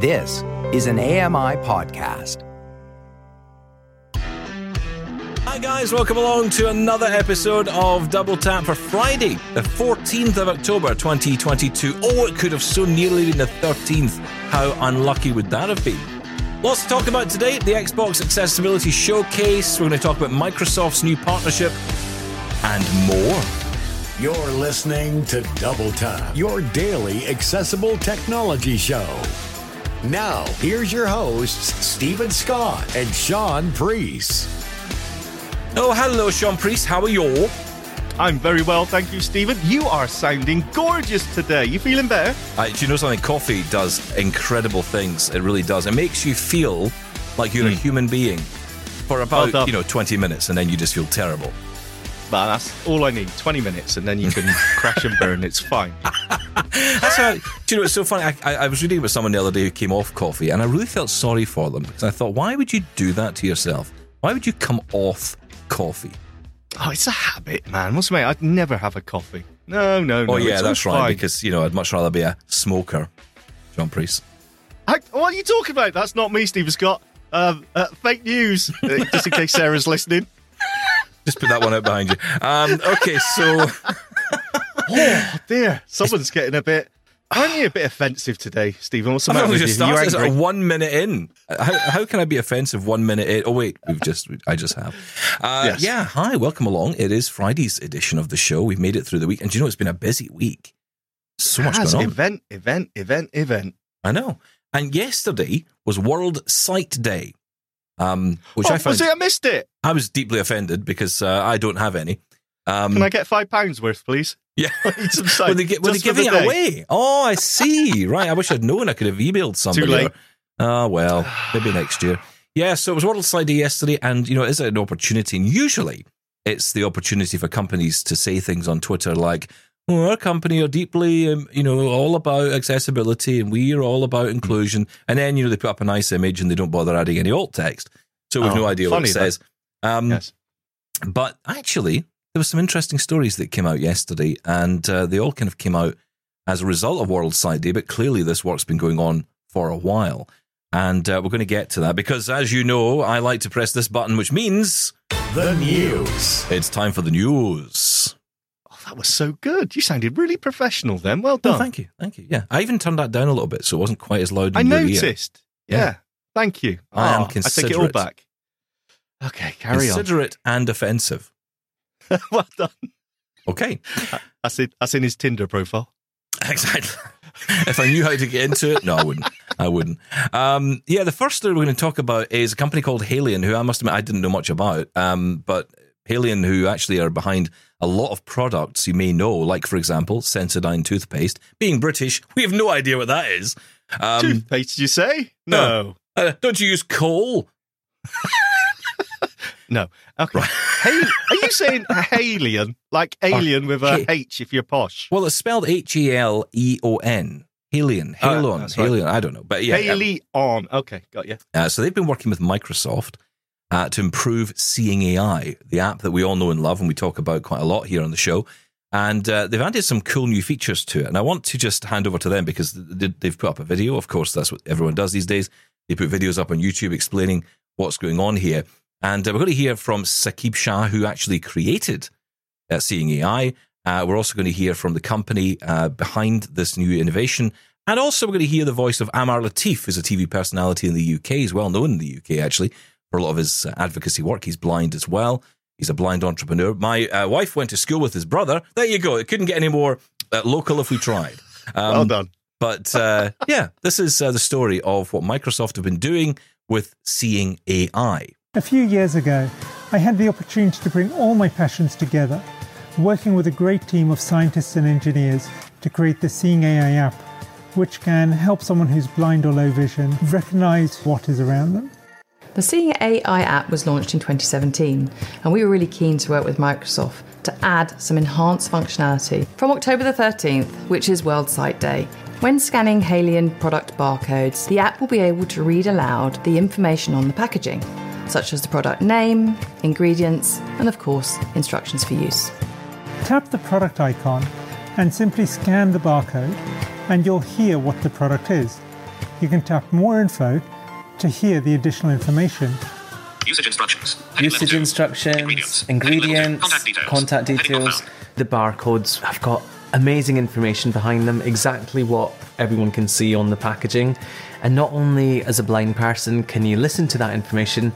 This is an AMI podcast. Hi, guys, welcome along to another episode of Double Tap for Friday, the 14th of October 2022. Oh, it could have so nearly been the 13th. How unlucky would that have been? Lots to talk about today the Xbox Accessibility Showcase. We're going to talk about Microsoft's new partnership and more. You're listening to Double Tap, your daily accessible technology show. Now, here's your hosts, Stephen Scott and Sean Priest. Oh, hello, Sean Priest. How are you? I'm very well, thank you, Stephen. You are sounding gorgeous today. You feeling better? Uh, do you know something? Coffee does incredible things. It really does. It makes you feel like you're a human being for about, done. you know, 20 minutes and then you just feel terrible. But that's all I need. 20 minutes, and then you can crash and burn. It's fine. That's how. Do you know? It's so funny. I, I, I was reading about someone the other day who came off coffee, and I really felt sorry for them because I thought, why would you do that to yourself? Why would you come off coffee? Oh, it's a habit, man. What's the matter? I'd never have a coffee. No, no, no. oh yeah, that's right. fine. Because you know, I'd much rather be a smoker, John Priest. I, what are you talking about? That's not me, Stephen Scott. Um, uh, fake news, uh, just in case Sarah's listening. Just put that one out behind you. Um, okay, so Oh dear, someone's getting a bit. Aren't you a bit offensive today, Stephen? What's the matter with just you? You started. It's angry? one minute in. How, how can I be offensive one minute in? Oh wait, we've just I just have. Uh, Yes. Yeah, hi, welcome along. It is Friday's edition of the show. We've made it through the week, and do you know it's been a busy week. So much Has going on. event, event, event, event. I know. And yesterday was World Sight Day, um, which oh, I found was it? I missed it. I was deeply offended because uh, I don't have any. Um, Can I get five pounds worth, please? Yeah. I need some sight, Were they, gi- were they just for giving the it away? Oh, I see. right. I wish I'd known. I could have emailed somebody. Too late. Oh, well, maybe next year. Yeah, so it was World Day yesterday, and, you know, is it an opportunity? And usually it's the opportunity for companies to say things on Twitter like, oh, our company are deeply, um, you know, all about accessibility and we are all about inclusion. And then, you know, they put up a nice image and they don't bother adding any alt text. So we've Oh, no idea what it says. Um, Yes. but actually, there were some interesting stories that came out yesterday, and uh, they all kind of came out as a result of World Sight Day. But clearly, this work's been going on for a while, and uh, we're going to get to that because, as you know, I like to press this button, which means The news. it's time for the news. Oh, that was so good. You sounded really professional then. Well Oh, done. thank you, thank you. Yeah, I even turned that down a little bit, so it wasn't quite as loud. I in your ear. noticed. Yeah. Yeah. Thank you. I am Oh, I take it all back. Okay, carry on. Considerate and offensive. well done. Okay, That's in, that's in his Tinder profile. Exactly. if I knew how to get into it, no, I wouldn't. I wouldn't. Um, yeah, the first story we're going to talk about is a company called Haleon, who I must admit I didn't know much about. Um, but Haleon, who actually are behind a lot of products you may know, like for example, Sensodyne toothpaste. Being British, we have no idea what that is. Um, Toothpaste, did you say? No. uh, don't you use coal? No. Okay. Hey, are you saying alien? Like alien with a. H if you're posh? Well, it's spelled H E L E O N. Haleon, Ah, Halon, right. Haleon. I don't know, but yeah, Haley on. Okay, got you. Uh, so they've been working with Microsoft uh, to improve Seeing AI, the app that we all know and love, and we talk about quite a lot here on the show. And uh, they've added some cool new features to it. And I want to just hand over to them because they've put up a video. Of course, that's what everyone does these days. They put videos up on YouTube explaining what's going on here. And uh, we're going to hear from Saqib Shaikh, who actually created uh, Seeing AI. Uh, we're also going to hear from the company uh, behind this new innovation. And also, we're going to hear the voice of Amar Latif, who's a TV personality in the UK. He's well known in the UK, actually, for a lot of his uh, advocacy work. He's blind as well. He's a blind entrepreneur. My uh, wife went to school with his brother. There you go. It couldn't get any more uh, local if we tried. Um, well done. But uh, yeah, this is uh, the story of what Microsoft have been doing with Seeing AI. A few years ago, I had the opportunity to bring all my passions together, working with a great team of scientists and engineers to create the Seeing AI app, which can help someone who's blind or low vision recognize what is around them. The Seeing AI app was launched in 2017, and we were really keen to work with Microsoft to add some enhanced functionality from October the 13th, which is World Sight Day. When scanning Haleon product barcodes, the app will be able to read aloud the information on the packaging, such as the product name, ingredients, and of course, instructions for use. Tap the product icon and simply scan the barcode, and you'll hear what the product is. you can tap More Info to hear the additional information. Usage instructions. Usage instructions, ingredients, ingredients contact details. Contact details. The barcodes have got amazing information behind them, exactly what everyone can see on the packaging. And not only as a blind person can you listen to that information,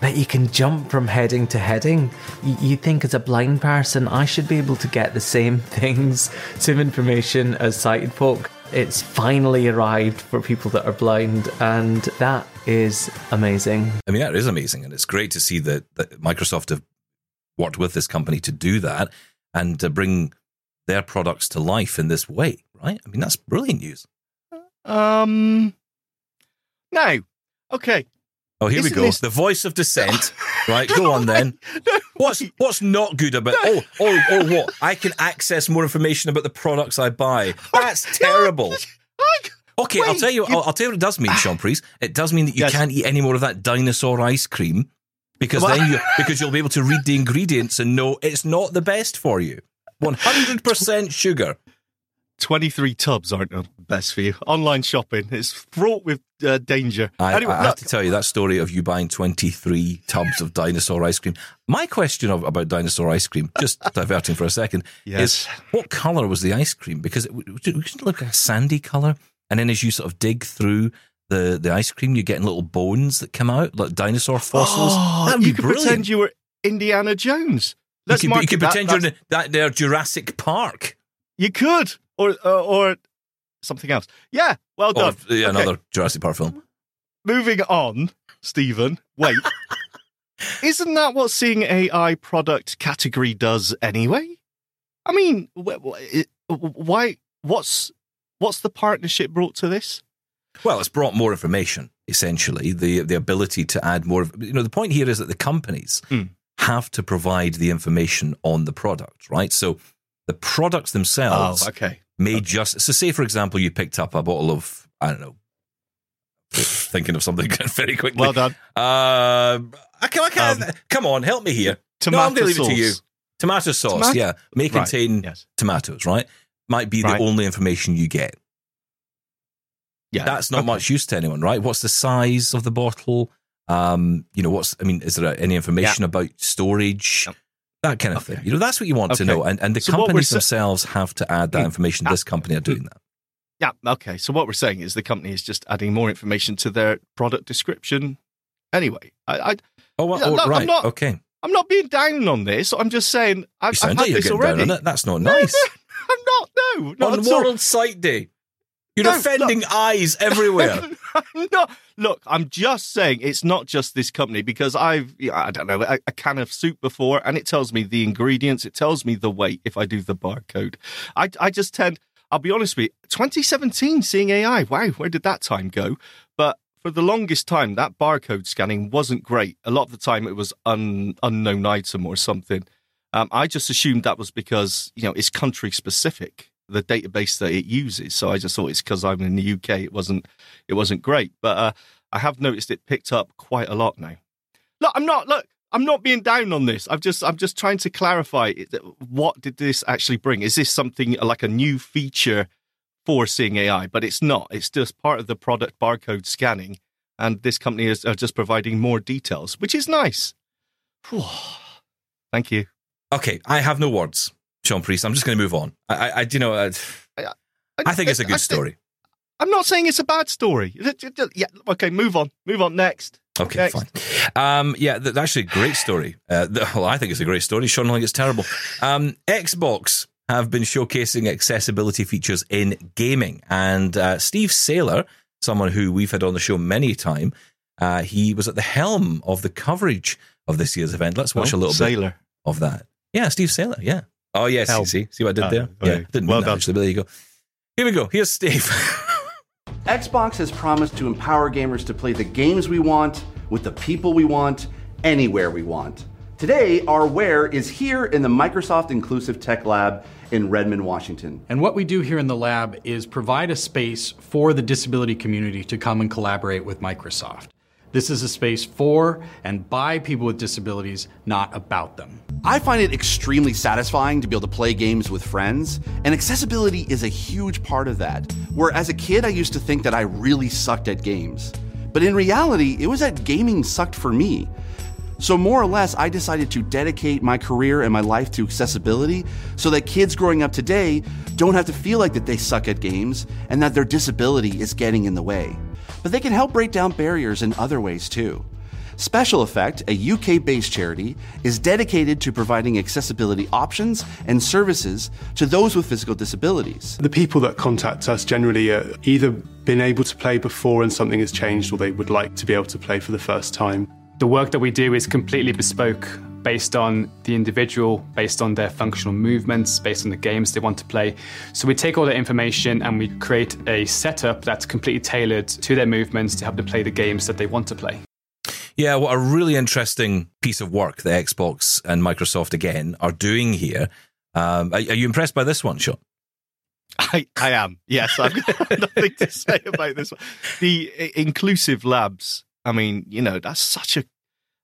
but you can jump from heading to heading. You think as a blind person, I should be able to get the same things, same information as sighted folk. It's finally arrived for people that are blind, and that is amazing. I mean, that is amazing, and it's great to see that, that Microsoft have worked with this company to do that and to bring their products to life in this way, right? I mean, that's brilliant news. Um, now, okay. Oh, here Isn't we go. this- The voice of dissent. right, go on then. What's what's not good about? Oh, oh, oh, what? I can access more information about the products I buy. That's terrible. Okay, I'll tell you. you- I'll, I'll tell you what it does mean, Sean Priest. It does mean that you Yes. can't eat any more of that dinosaur ice cream because Well- then you because you'll be able to read the ingredients and know it's not the best for you. One hundred percent sugar. 23 tubs aren't the best for you. Online shopping is fraught with uh, danger. I, anyway, I have look, to tell you that story of you buying 23 tubs of dinosaur ice cream. My question of, about dinosaur ice cream, just diverting for a second, Yes. is what colour was the ice cream? Because it, it look like a sandy colour. And then as you sort of dig through the, the ice cream, you're getting little bones that come out, like dinosaur fossils. Oh, That'd you could brilliant. pretend you were Indiana Jones. Let's you could, you could that. pretend you're in that there Jurassic Park. You could, or uh, or something else. Yeah, well Or done. yeah, Okay, another Jurassic Park film. Moving on, Stephen. Wait, isn't that what seeing AI product category does anyway? I mean, wh- wh- it- why? What's what's the partnership brought to this? Well, it's brought more information, essentially. The the ability to add more. You know, the point here is that the companies Hmm. have to provide the information on the product, right? So the products themselves Oh, okay. May just. So, say for example, you picked up a bottle of I don't know. Thinking of something very quickly. Well done. Uh, I can, I can, Um, come on, help me here. Tomato no, I'm going to leave it to you. sauce. Tomato sauce, Tomato- yeah, may Right, contain Yes. tomatoes, right? Might be Right. the only information you get. Yeah. That's not okay. much use to anyone, right? What's the size of the bottle? Um, you know, what's I mean, is there any information about storage? Yep. That kind of Okay. thing. You know, that's what you want to know. And and the So companies themselves have to add that Mm. information. Ah. This company are doing that. Yeah. Okay. So what we're saying is the company is just adding more information to their product description. Anyway, I, I Oh, well, oh, I'm right. not- okay. I'm not being down on this. I'm just saying I've, I've had you're this already. down on it. That's not nice. I'm not. No, not on. World Sight Day. You're No, offending eyes everywhere. I'm not. Look, I'm just saying it's not just this company because I've, I don't know, a, a can of soup before and it tells me the ingredients, it tells me the weight if I do the barcode. I, I just tend, I'll be honest with you, 2017 seeing AI, wow, where did that time go? But for the longest time, that barcode scanning wasn't great. A lot of the time it was un, unknown item or something. Um, I just assumed that was because, you know, it's country specific the database that it uses. So I just thought it's because I'm in the UK. It wasn't it wasn't great, but uh, I have noticed it picked up quite a lot now. Look, I'm not look. I'm not being down on this. I'm just I'm just trying to clarify what did this actually bring. Is this something like a new feature for seeing AI? But it's not. It's just part of the product barcode scanning, and this company is are just providing more details, which is nice. Whew. Thank you. okay, I have no words, Sean Priest. I'm just going to move on. I, I, I you know, I, I think it's a good story. I'm not saying it's a bad story. Yeah. Okay. Move on. Move on. Next. Okay, Next. fine. Um, yeah, th- actually, a great story. Uh, well, I think it's a great story. Sean, I think it's terrible. Um, Xbox have been showcasing accessibility features in gaming, and uh, Steve Saylor, someone who we've had on the show many time, uh, he was at the helm of the coverage of this year's event. Let's watch Oh, a little bit of that. Yeah, Steve Saylor. Yeah. Oh yes, Helm. you see, see what I did Ah, there? very- Yeah, didn't well mean that, done. actually. But there you go. Here we go. Here's Steve. Xbox has promised to empower gamers to play the games we want, with the people we want, anywhere we want. Today, our where is here in the Microsoft Inclusive Tech Lab in Redmond, Washington. And what we do here in the lab is provide a space for the disability community to come and collaborate with Microsoft. This is a space for and by people with disabilities, not about them. I find it extremely satisfying to be able to play games with friends, and accessibility is a huge part of that. Where as a kid, I used to think that I really sucked at games. But in reality, it was that gaming sucked for me. So, more or less, I decided to dedicate my career and my life to accessibility so that kids growing up today don't have to feel like that they suck at games and that their disability is getting in the way. But they can help break down barriers in other ways too. Special Effect, a UK based charity, is dedicated to providing accessibility options and services to those with physical disabilities. The people that contact us generally are either been able to play before and something has changed, or they would like to be able to play for the first time. The work that we do is completely bespoke based on the individual, based on their functional movements, based on the games they want to play. So we take all that information and we create a setup that's completely tailored to their movements to help them play the games that they want to play. Yeah, what a really interesting piece of work the Xbox and Microsoft again are doing here. Um, are, are, you impressed by this one, Sean? I, I am. Yes, I've got nothing to say about this one. The inclusive labs. I mean, you know, that's such a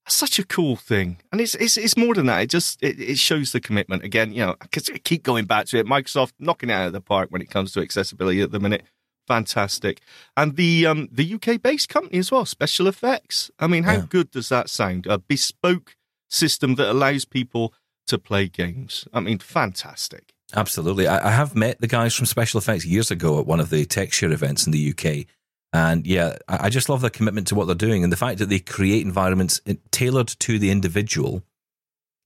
such a cool thing, and it's it's it's more than that. It just it, it shows the commitment again. You know, because keep going back to it. Microsoft knocking it out of the park when it comes to accessibility at the minute. Fantastic, and the um the UK based company as well. Special Effects. I mean, how yeah. good does that sound? A bespoke system that allows people to play games. I mean, fantastic. Absolutely. I, I have met the guys from Special Effects years ago at one of the TechShare events in the UK and yeah, I just love their commitment to what they're doing and the fact that they create environments tailored to the individual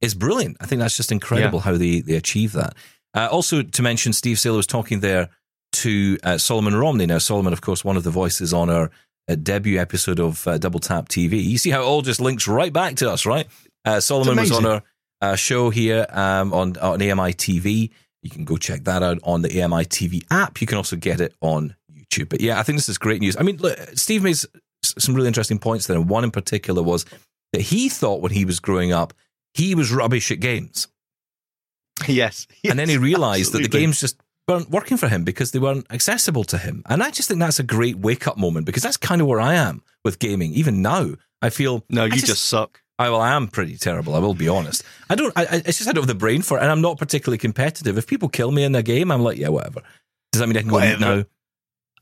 is brilliant. I think that's just incredible yeah. how they, they achieve that. Uh, also, to mention, Steve Saylor was talking there to uh, Solomon Romney. Now, Solomon, of course, one of the voices on our uh, debut episode of uh, Double Tap TV. You see how it all just links right back to us, right? Uh, Solomon was on our uh, show here um, on, on AMI TV. You can go check that out on the AMI TV app. You can also get it on YouTube. But yeah, I think this is great news. I mean, look, Steve made some really interesting points there. One in particular was that he thought when he was growing up, he was rubbish at games. Yes. yes and then he realized absolutely. that the games just weren't working for him because they weren't accessible to him. And I just think that's a great wake up moment because that's kind of where I am with gaming. Even now, I feel. No, you just, just, suck. I well, I am pretty terrible. I will be honest. I don't. I, it's just I don't have the brain for it, and I'm not particularly competitive. If people kill me in a game, I'm like, yeah, whatever. Does that mean I can go now?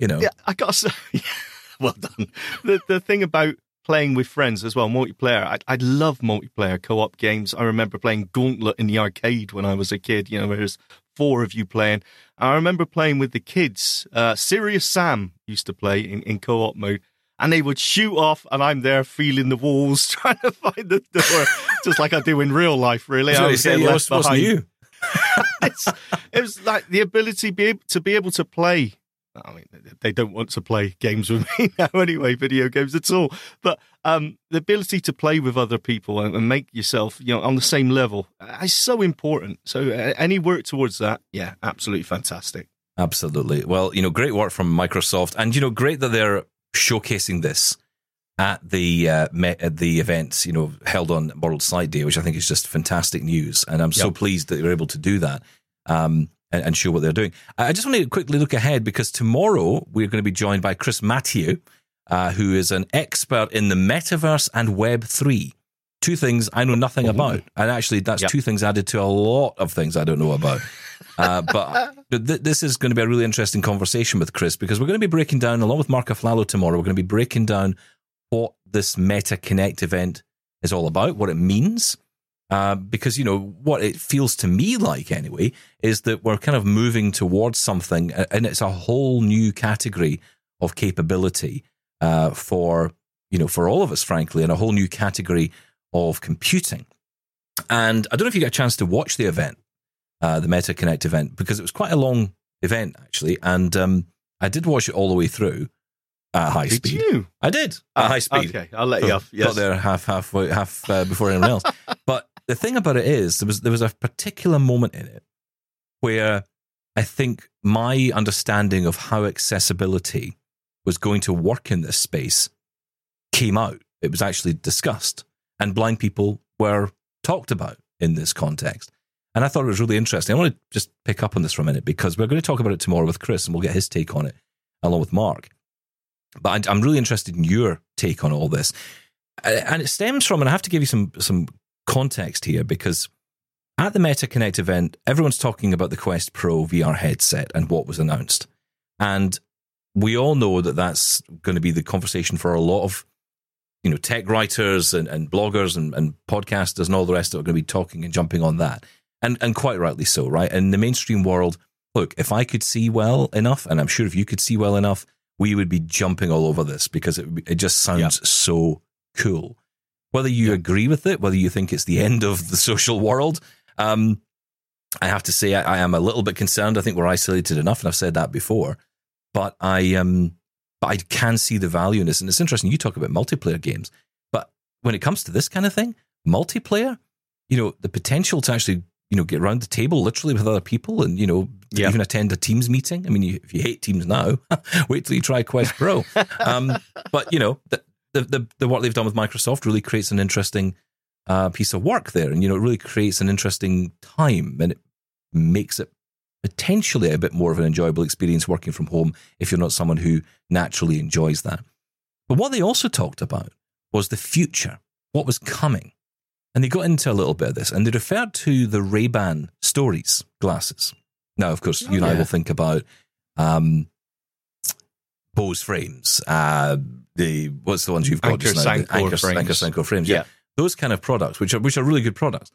You know, yeah, I got to say, well done. The the thing about playing with friends as well, multiplayer. I, I love multiplayer co-op games. I remember playing Gauntlet in the arcade when I was a kid. You know, there's four of you playing. I remember playing with the kids. Uh, Serious Sam used to play in, in co-op mode. And they would shoot off, and I'm there feeling the walls, trying to find the door, just like I do in real life. Really, I was getting left behind. You. it was like the ability be to be able to play I mean, they don't want to play games with me now anyway, video games at all. But um, the ability to play with other people and, and, make yourself, you know, on the same level is so important. So uh, any work towards that, yeah, absolutely fantastic. Absolutely. Well, you know, great work from Microsoft, and you know, great that they're showcasing this at the uh, met, at the events, you know, held on World Sight Day, which I think is just fantastic news, and I'm yep. so pleased that you're able to do that. Um, and, and show what they're doing. I just want to quickly look ahead because tomorrow we're going to be joined by Chris Matthew, uh, who is an expert in the metaverse and Web three. Two things I know nothing about, and actually, that's yep. two things added to a lot of things I don't know about. Uh, but th- this is going to be a really interesting conversation with Chris because we're going to be breaking down, along with Marc Aflalo tomorrow, we're going to be breaking down what this Meta Connect event is all about, what it means, uh, because you know what it feels to me like anyway is that we're kind of moving towards something, and it's a whole new category of capability uh, for you know for all of us, frankly, and a whole new category of computing. And I don't know if you got a chance to watch the event, uh, the Meta Connect event, because it was quite a long event actually, and um, I did watch it all the way through at high did speed. You? I did at high speed. Okay, I'll let you off. Yes. Got there half half half uh, before anyone else. but the thing about it is there was there was a particular moment in it where I think my understanding of how accessibility was going to work in this space came out. It was actually discussed, and blind people were talked about in this context. And I thought it was really interesting. I want to just pick up on this for a minute because we're going to talk about it tomorrow with Chris, and we'll get his take on it along with Mark. But I'm really interested in your take on all this, and it stems from, and I have to give you some some context here because at the Meta Connect event, everyone's talking about the Quest Pro VR headset and what was announced, and we all know that that's going to be the conversation for a lot of you know tech writers and, and bloggers and, and podcasters and all the rest that are going to be talking and jumping on that. And and quite rightly so right? In the mainstream world look if i could see well enough and i'm sure if you could see well enough we would be jumping all over this because it, it just sounds so cool whether you agree with it whether you think it's the end of the social world um, i have to say I, I am a little bit concerned i think we're isolated enough and i've said that before but i um but I can see the value in this. And it's interesting, you talk about multiplayer games, but when it comes to this kind of thing, multiplayer, you know, the potential to actually, you know, get around the table literally with other people and, you know, Yeah. even attend a Teams meeting. I mean, you, if you hate Teams now, wait till you try Quest Pro. um, but, you know, the, the, the what they've done with Microsoft really creates an interesting uh, piece of work there. And, you know, it really creates an interesting time and it makes it potentially a bit more of an enjoyable experience working from home if you're not someone who naturally enjoys that. But what they also talked about was the future, what was coming. And they got into a little bit of this and they referred to the Ray-Ban stories glasses. Now, of course, you and I will think about um, Bose frames, uh, the what's the ones you've got Anker just now? The Soundcore frames. Soundcore frames. Yeah. Yeah. those kind of products, which are which are really good products.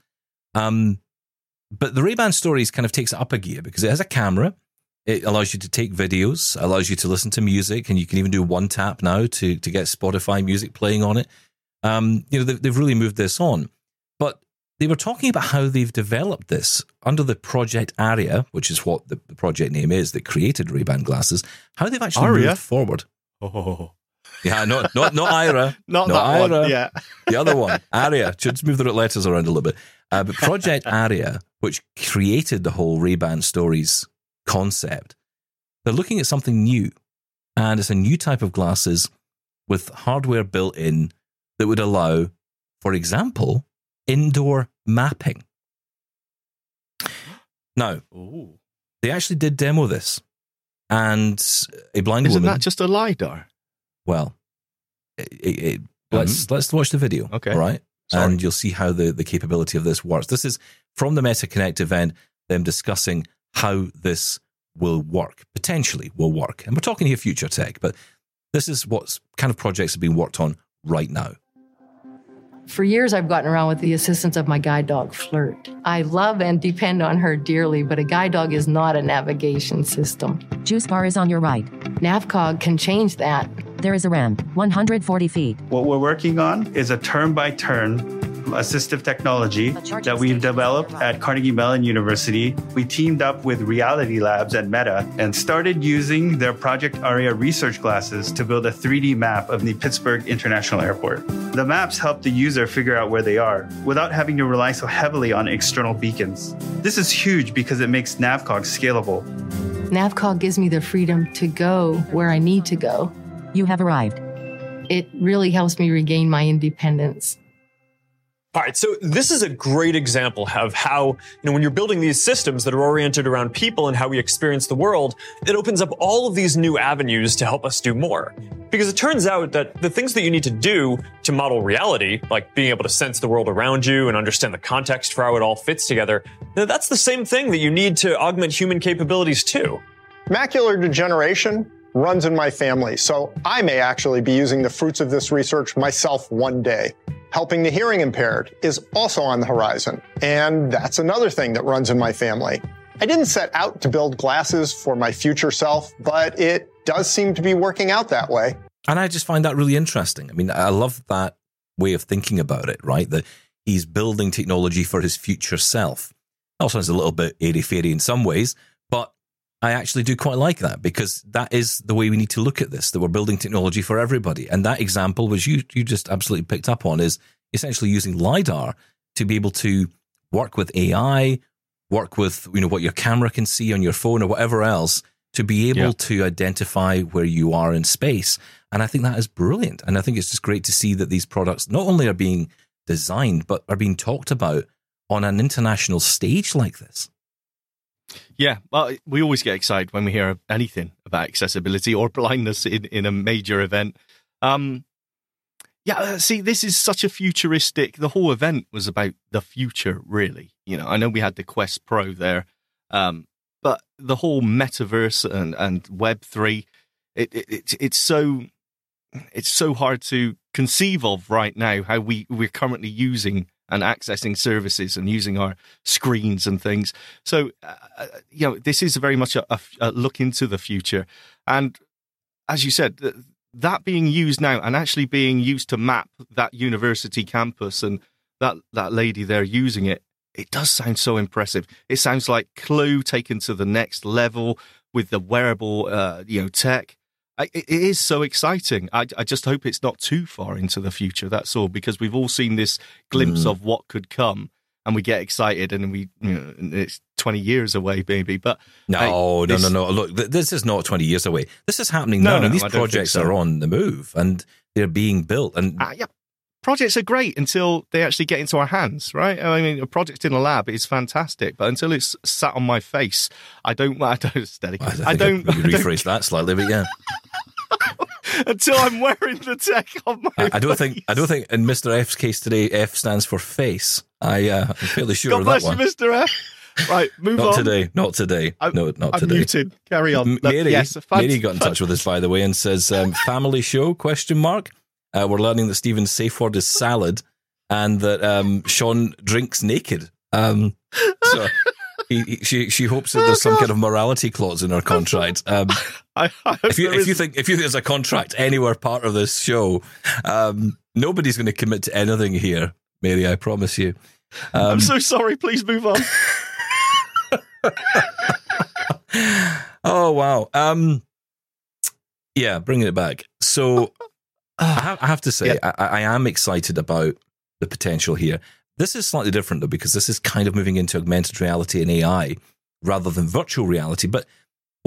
Um, but the Ray-Ban stories kind of takes it up a gear because it has a camera. It allows you to take videos, allows you to listen to music, and you can even do one tap now to to get Spotify music playing on it. Um, you know, they've, they've really moved this on. They were talking about how they've developed this under the Project Aria, which is what the, the project name is that created Ray-Ban glasses. How they've actually Aria? moved forward. Oh, Yeah, not not not Ira, not, that one. Ira. Yeah. The other one, Aria. Should move the letters around a little bit. Uh, but Project Aria, which created the whole Ray-Ban stories concept, they're looking at something new, and it's a new type of glasses with hardware built in that would allow, for example, indoor mapping. Now, Ooh. they actually did demo this, and a blind Isn't woman. that just a lidar? Well, it, it, it- let's mm-hmm. let's watch the video. Okay. all right, Sorry. and you'll see how the the capability of this works. This is from the Meta Connect event. Them discussing how this will work, potentially will work, and we're talking here future tech, but this is what kind of projects have been worked on right now. For years, I've gotten around with the assistance of my guide dog, Flirt. I love and depend on her dearly, but a guide dog is not a navigation system. Juice bar is on your right. Navcog can change that. There is a ramp, 140 feet. What we're working on is a turn by turn assistive technology that we've developed at Carnegie Mellon University. We teamed up with Reality Labs at Meta and started using their Project Aria research glasses to build a 3D map of the Pittsburgh International Airport. The maps help the user figure out where they are without having to rely so heavily on external beacons. This is huge because it makes Navcog scalable. Navcog gives me the freedom to go where I need to go. You have arrived. It really helps me regain my independence. All right, so this is a great example of how, you know, when you're building these systems that are oriented around people and how we experience the world, it opens up all of these new avenues to help us do more. Because it turns out that the things that you need to do to model reality, like being able to sense the world around you and understand the context for how it all fits together, that's the same thing that you need to augment human capabilities too. Macular degeneration runs in my family, so I may actually be using the fruits of this research myself one day. Helping the hearing impaired is also on the horizon, and that's another thing that runs in my family. I didn't set out to build glasses for my future self, but it does seem to be working out that way. And I just find that really interesting. I mean, I love that way of thinking about it, right? That he's building technology for his future self. Also, sounds a little bit airy fairy in some ways, I actually do quite like that because that is the way we need to look at this. That we're building technology for everybody, and that example, which you you just absolutely picked up on, is essentially using lidar to be able to work with AI, work with you know what your camera can see on your phone or whatever else to be able Yeah. to identify where you are in space. And I think that is brilliant. And I think it's just great to see that these products not only are being designed, but are being talked about on an international stage like this. Yeah, well, we always get excited when we hear anything about accessibility or blindness in, in a major event. Um, yeah, uh, see, this is such a futuristic. The whole event was about the future, really. You know, I know we had the Quest Pro there, um, but the whole metaverse and and Web three, it, it, it it's so it's so hard to conceive of right now how we we're currently using and accessing services and using our screens and things. So, uh, uh you know, this is very much a, a, a, look into the future. And as you said, that being used now and actually being used to map that university campus and that, that lady there using it, it does sound so impressive. It sounds like Clew taken to the next level with the wearable, uh, you know, tech it is so exciting. I, I, just hope it's not too far into the future. That's all, because we've all seen this glimpse mm. of what could come, and we get excited, and we you know, it's twenty years away, maybe. But no, no, no, no. Look, this is not twenty years away. This is happening no, now, no, and these projects so. are on the move, and they're being built. And uh, yeah, projects are great until they actually get into our hands, right? I mean, a project in a lab is fantastic, but until it's sat on my face, I don't. I don't steady. I, I don't. I rephrase that slightly, but yeah. Until I'm wearing the tech on my. I, I don't face. think. I don't think. In Mr. F's case today, F stands for face. I uh, I'm fairly sure God of bless that one. you, Mr. F. Right, move not on. Today, not today. I'm, no, not I'm today. Muted. Carry on. Mary, yes, Mary got in touch with us by the way and says, um, "Family show?" Question mark. Uh, we're learning that Stephen's safe word is salad, and that um, Sean drinks naked. Um, so he, he, she she hopes that there's oh, some kind of morality clause in her contract. Um, I, I if you if you think if you think there's a contract anywhere part of this show, um, nobody's going to commit to anything here, Mary. I promise you. Um, I'm so sorry. Please move on. oh wow. Um, yeah, bringing it back. So I have, I have to say, yeah. I, I am excited about the potential here. This is slightly different though, because this is kind of moving into augmented reality and AI rather than virtual reality. But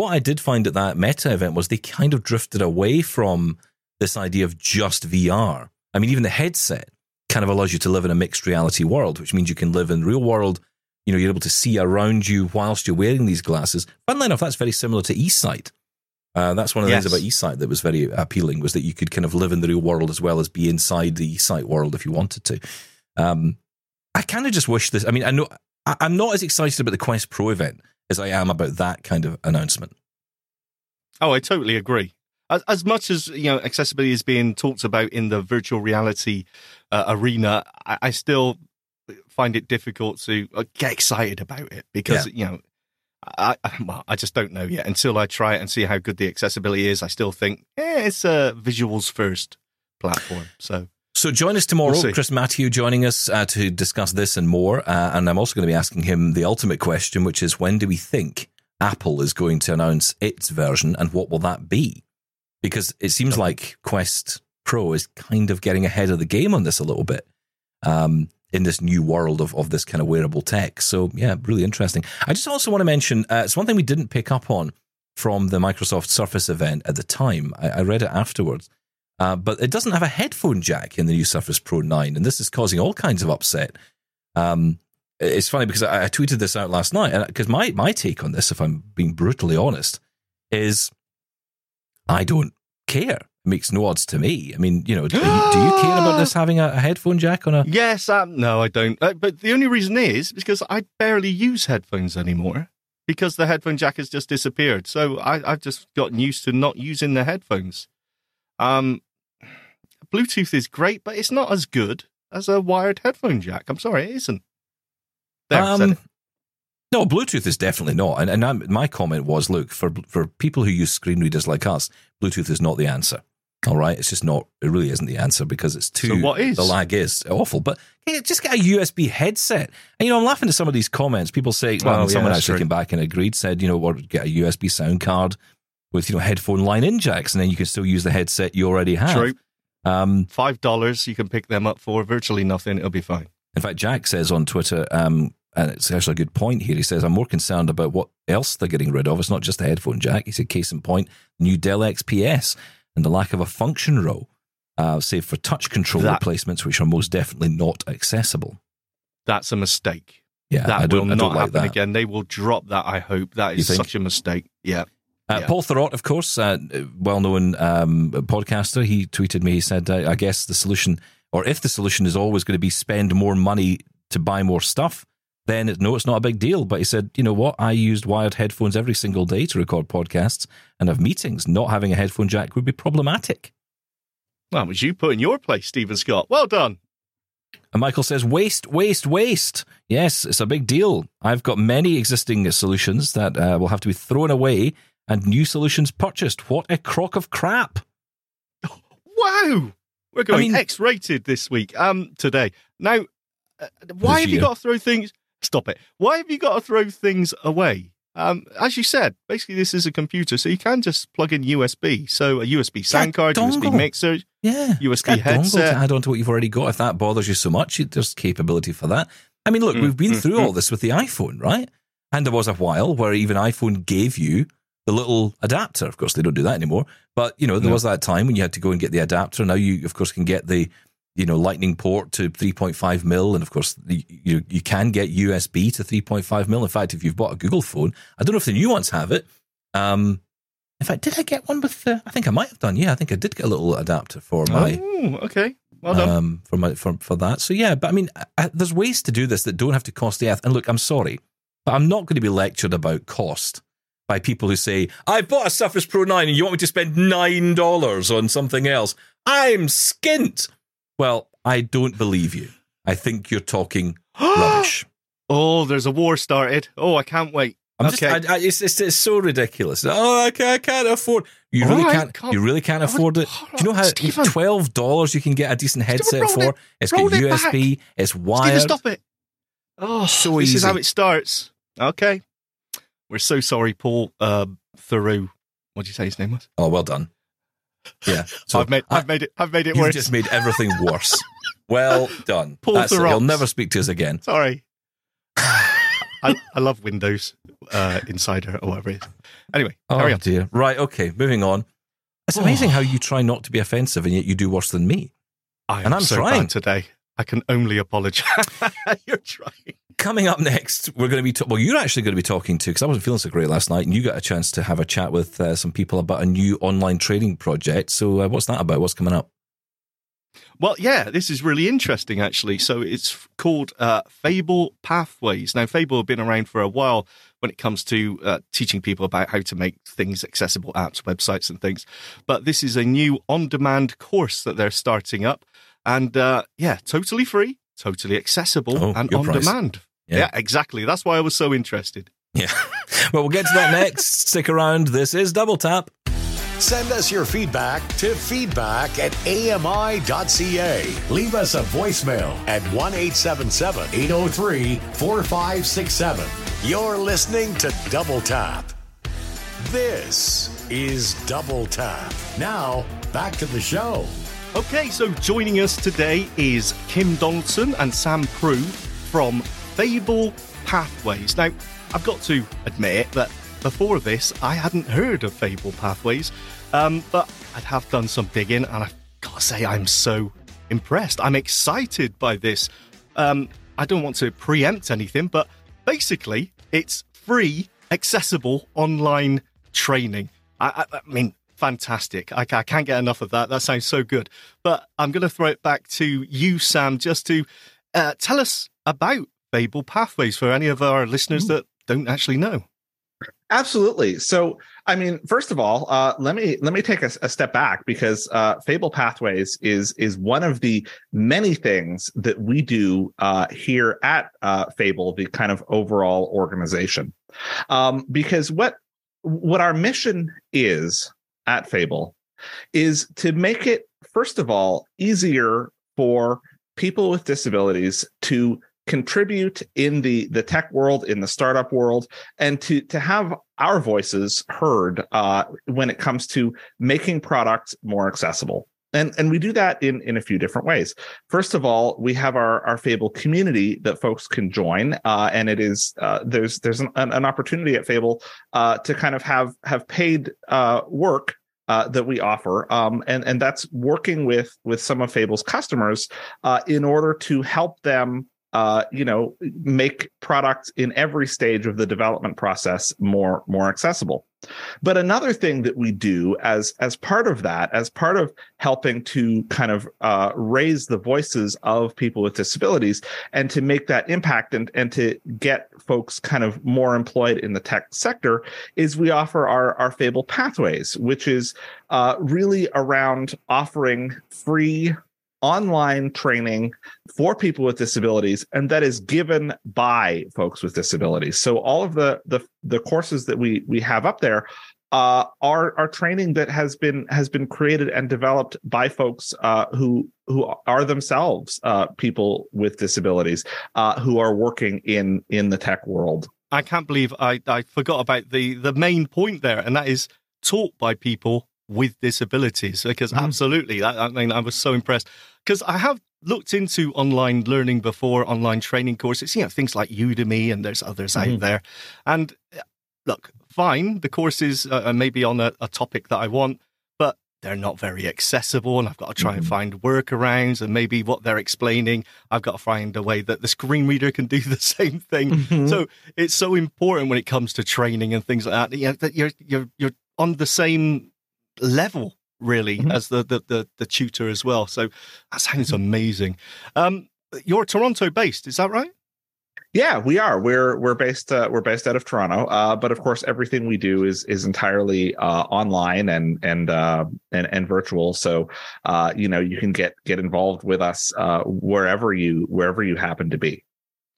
what I did find at that meta event was they kind of drifted away from this idea of just VR. I mean, even the headset kind of allows you to live in a mixed reality world, which means you can live in real world. You know, you're able to see around you whilst you're wearing these glasses. Funnily enough, that's very similar to eSight. Uh, that's one of the yes. things about eSight that was very appealing was that you could kind of live in the real world as well as be inside the eSight world if you wanted to. Um, I kind of just wish this. I mean, I know I, I'm not as excited about the Quest Pro event as I am about that kind of announcement. Oh, I totally agree. As, as much as you know, accessibility is being talked about in the virtual reality uh, arena, I, I, still find it difficult to uh, get excited about it because yeah. you know, I, I, well, I just don't know yet. Until I try it and see how good the accessibility is, I still think eh, it's a visuals first platform. So so join us tomorrow. We'll Chris Matthew joining us uh, to discuss this and more. Uh, and I'm also going to be asking him the ultimate question, which is when do we think Apple is going to announce its version and what will that be? Because it seems like Quest Pro is kind of getting ahead of the game on this a little bit um, in this new world of, of this kind of wearable tech. So, yeah, really interesting. I just also want to mention uh, it's one thing we didn't pick up on from the Microsoft Surface event at the time. I, I read it afterwards uh, but it doesn't have a headphone jack in the new Surface Pro 9, and this is causing all kinds of upset. Um, it's funny because I, I, tweeted this out last night, because my, my take on this, if I'm being brutally honest, is I don't care. It makes no odds to me. I mean, you know, do you, do you care about this having a, a, headphone jack on a? Yes, um, no, I don't. Uh, but the only reason is because I barely use headphones anymore because the headphone jack has just disappeared. So I, I've just gotten used to not using the headphones. Um, Bluetooth is great, but it's not as good as a wired headphone jack. I'm sorry, it isn't. There, um, no, Bluetooth is definitely not. And, and I'm, my comment was, look, for for people who use screen readers like us, Bluetooth is not the answer. All right, it's just not. It really isn't the answer because it's too. So what is the lag is awful. But hey, just get a USB headset. And you know, I'm laughing at some of these comments. People say, well, oh, someone yeah, actually true. came back and agreed, said, you know, or get a USB sound card with you know headphone line in jacks, and then you can still use the headset you already have. True. Um, Five dollars you can pick them up for virtually nothing. It'll be fine. In fact, Jack says on Twitter, um, and it's actually a good point here. He says, I'm more concerned about what else they're getting rid of. It's not just the headphone jack. He said, case in point, new Dell XPS and the lack of a function row, uh, save for touch control that, replacements, which are most definitely not accessible. That's a mistake. Yeah, that I don't- will I don't not like happen that. again. They will drop that. I hope that is such a mistake. Yeah. Uh, Yeah. Paul Thurrott, of course, uh, well-known um, podcaster, he tweeted me. He said, "I guess the solution, or if the solution is always going to be spend more money to buy more stuff, then it, no, it's not a big deal." But he said, "You know what? I used wired headphones every single day to record podcasts and have meetings. Not having a headphone jack would be problematic." Well, was you put in your place, Stephen Scott. Well done. And Michael says, waste, waste, waste. Yes, it's a big deal. I've got many existing solutions that uh, will have to be thrown away and new solutions purchased. What a crock of crap. Wow. We're going mean- X-rated this week. Um, today. Now, uh, why have you got to throw things? Stop it. Why have you got to throw things away? Um, as you said, basically this is a computer, so you can just plug in USB. So a USB sound card, USB mixer, Yeah. USB dongle headset. to add on to what you've already got. If that bothers you so much, there's capability for that. I mean, look, Mm, we've been mm, through mm. all this with the iPhone, right? And there was a while where even iPhone gave you the little adapter. Of course, they don't do that anymore. But you know, there No. was that time when you had to go and get the adapter. Now you, of course, can get the you know Lightning port to 3.5 mil, and of course, the, you you can get USB to 3.5 mil. In fact, if you've bought a Google phone, I don't know if the new ones have it. Um, in fact, did I get one with the? I think I might have done. Yeah, I think I did get a little adapter for my Oh, okay. Well done. um, for my for, for that. So yeah, but I mean, I, there's ways to do this that don't have to cost the earth. And look, I'm sorry, but I'm not going to be lectured about cost by people who say I bought a Surface Pro nine and you want me to spend nine dollars on something else. I'm skint. Well, I don't believe you. I think you're talking rubbish. Oh, there's a war started. Oh, I can't wait. I'm okay. just, I, I, it's, it's, it's so ridiculous. Oh, I can't, I can't afford. You really can't. You really can't afford it. Do you know how Stephen. twelve dollars you can get a decent headset roll for? it- it's got it. USB. It's wired. Stephen, stop it. Oh, So easy. this is how it starts. Okay. We're so sorry, Paul uh, Theroux. What did you say his name was? Oh, well done. Yeah. So I've made, I- I've made it. I've made it you've worse. just made everything worse. well done. Paul That's it. He'll never speak to us again. Sorry. I, I love Windows uh, Insider or whatever it is. Anyway, oh dear. Right. Okay. Moving on. It's amazing how you try not to be offensive and yet you do worse than me. I and I'm so trying. today. I can only apologize. You're trying. Coming up next, we're going to be ta- well. You're actually going to be talking to because I wasn't feeling so great last night, and you got a chance to have a chat with uh, some people about a new online trading project. So, uh, what's that about? What's coming up? Well, yeah, this is really interesting, actually. So it's called uh, Fable Pathways. Now, Fable have been around for a while when it comes to uh, teaching people about how to make things accessible, apps, websites, and things. But this is a new on demand course that they're starting up. And uh, yeah, totally free, totally accessible, Oh, and on price. demand. Yeah. yeah, exactly. That's why I was so interested. Yeah. well, we'll get to that next. Stick around. This is Double Tap. Send us your feedback to feedback at ami.ca. Leave us a voicemail at 1 877 803 4567. You're listening to Double Tap. This is Double Tap. Now, back to the show. Okay, so joining us today is Kim Donaldson and Sam Proulx from Fable Pathways. Now, I've got to admit that before this, I hadn't heard of Fable Pathways, um, but I have done some digging, and I've got to say, I'm so impressed. I'm excited by this. Um, I don't want to preempt anything, but basically, it's free, accessible online training. I, I, I mean, fantastic. I, I can't get enough of that. That sounds so good. But I'm going to throw it back to you, Sam, just to uh, tell us about Fable Pathways for any of our listeners that don't actually know. Absolutely. So, I mean, first of all, uh, let me let me take a, a step back because uh, Fable Pathways is is one of the many things that we do uh, here at uh, Fable, the kind of overall organization. Um, because what what our mission is at Fable is to make it first of all easier for people with disabilities to contribute in the the tech world in the startup world and to to have our voices heard uh, when it comes to making products more accessible. And and we do that in in a few different ways. First of all we have our our fable community that folks can join uh, and it is uh, there's there's an, an opportunity at fable uh, to kind of have have paid uh, work uh, that we offer, um, and and that's working with with some of Fable's customers uh, in order to help them uh, you know, make products in every stage of the development process more more accessible. But another thing that we do as as part of that, as part of helping to kind of uh, raise the voices of people with disabilities and to make that impact and and to get folks kind of more employed in the tech sector, is we offer our our Fable Pathways, which is uh, really around offering free online training for people with disabilities and that is given by folks with disabilities so all of the the, the courses that we we have up there uh, are are training that has been has been created and developed by folks uh, who who are themselves uh, people with disabilities uh, who are working in in the tech world. I can't believe I, I forgot about the the main point there, and that is taught by people with disabilities because mm. absolutely I, I, mean i was so impressed because i have looked into online learning before online training courses you know things like udemy and there's others mm. out mm-hmm. there and uh, look fine the courses are maybe on a, a, topic that i want but they're not very accessible and i've got to try mm. and mm-hmm. find workarounds and maybe what they're explaining i've got to find a way that the screen reader can do the same thing mm-hmm. so it's so important when it comes to training and things like that, you know, that you're you're you're on the same level really mm-hmm. as the, the, the the tutor as well. So that sounds mm-hmm. amazing. Um, you're Toronto based, is that right? Yeah, we are. We're we're based uh, we're based out of Toronto, uh, but of course everything we do is is entirely uh, online and and uh, and and virtual. So uh, you know you can get get involved with us uh, wherever you wherever you happen to be.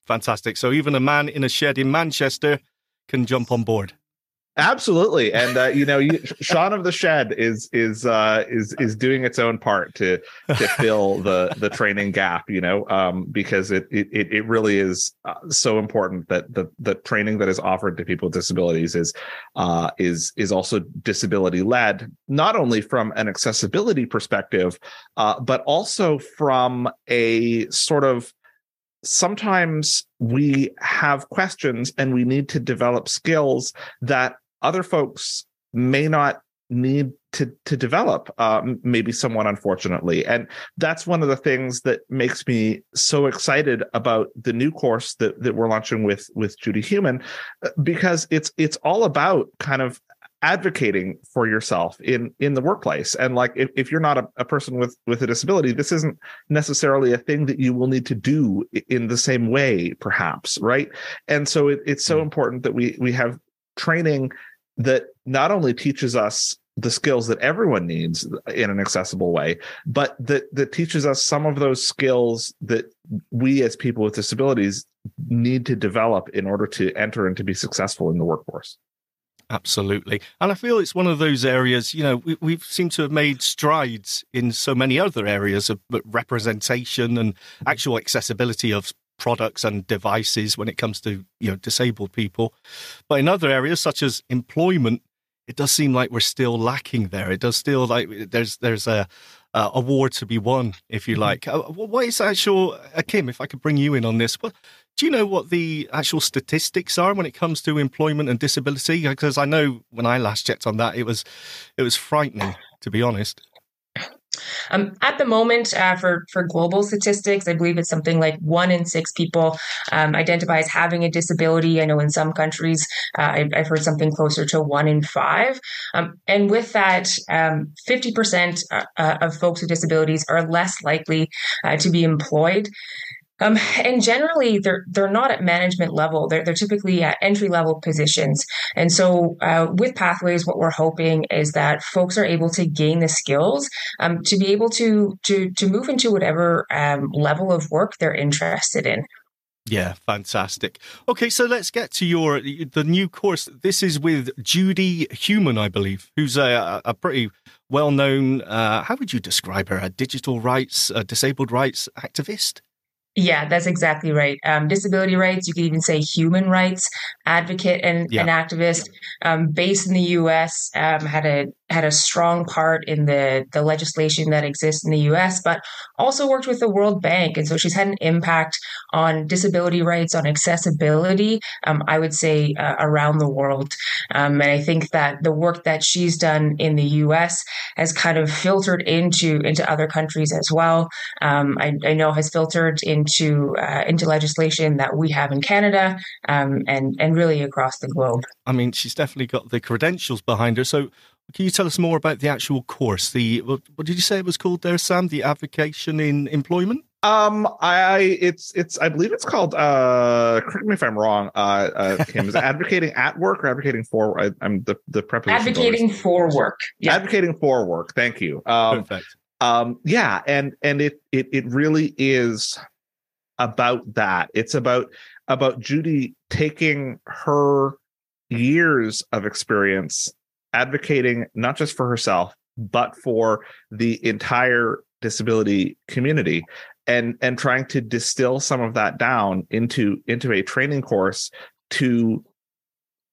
Fantastic. So even a man in a shed in Manchester can jump on board. Absolutely, and uh, you know, you, Shaun of the Shed is is uh, is is doing its own part to to fill the the training gap. You know, um, because it it it really is uh, so important that the the training that is offered to people with disabilities is uh, is is also disability led, not only from an accessibility perspective, uh, but also from a sort of sometimes we have questions and we need to develop skills that other folks may not need to to develop uh, maybe somewhat unfortunately. And that's one of the things that makes me so excited about the new course that that we're launching with with judy heumann uh, because it's it's all about kind of advocating for yourself in in the workplace. And like if, if you're not a, a person with with a disability this isn't necessarily a thing that you will need to do in the same way perhaps right? And so it, it's so mm. important that we we have training that not only teaches us the skills that everyone needs in an accessible way, but that that teaches us some of those skills that we as people with disabilities need to develop in order to enter and to be successful in the workforce. Absolutely. And I feel it's one of those areas, you know, we, we seem to have made strides in so many other areas of representation and actual accessibility of products and devices when it comes to you know disabled people. But in other areas such as employment it does seem like we're still lacking there. It does still like there's there's a uh, war to be won if you mm-hmm. like. Uh, what is actual uh, kim if i could bring you in on this what do you know what the actual statistics are when it comes to employment and disability? Because i know when i last checked on that it was it was frightening to be honest um, at the moment, uh, for for global statistics, I believe it's something like one in six people um, identify as having a disability. I know in some countries, uh, I've, I've, heard something closer to one in five. Um, and with that, um, fifty percent uh, uh, of folks with disabilities are less likely uh, to be employed. Um, and generally, they're they're not at management level. They're they're typically at entry level positions. And so, uh, with Pathways, what we're hoping is that folks are able to gain the skills um, to be able to to to move into whatever um, level of work they're interested in. Yeah, fantastic. Okay, so let's get to your the new course. This is with Judy Heumann, I believe, who's a, a pretty well known. Uh, how would you describe her? A digital rights, a disabled rights activist. Yeah, that's exactly right. Um, disability rights, you could even say human rights advocate and yeah. an activist um, based in the US, um, had a had a strong part in the the legislation that exists in the U.S., but also worked with the World Bank, and so she's had an impact on disability rights, on accessibility. Um, I would say uh, around the world, um, and I think that the work that she's done in the U.S. has kind of filtered into into other countries as well. Um, I, I, know has filtered into uh, into legislation that we have in Canada um, and and really across the globe. I mean, she's definitely got the credentials behind her. So, can you tell us more about the actual course? The what, what did you say it was called there, Sam? The Advocation in Employment. Um, I it's it's I believe it's called. Uh, correct me if I'm wrong. Uh, uh Kim is advocating at work or advocating for. I, am the the preposition. Advocating for work. Yeah. Advocating for work. Thank you. Um, Perfect. Um, yeah, and and it it it really is about that. It's about about Judy taking her years of experience advocating not just for herself but for the entire disability community and and trying to distill some of that down into into a training course to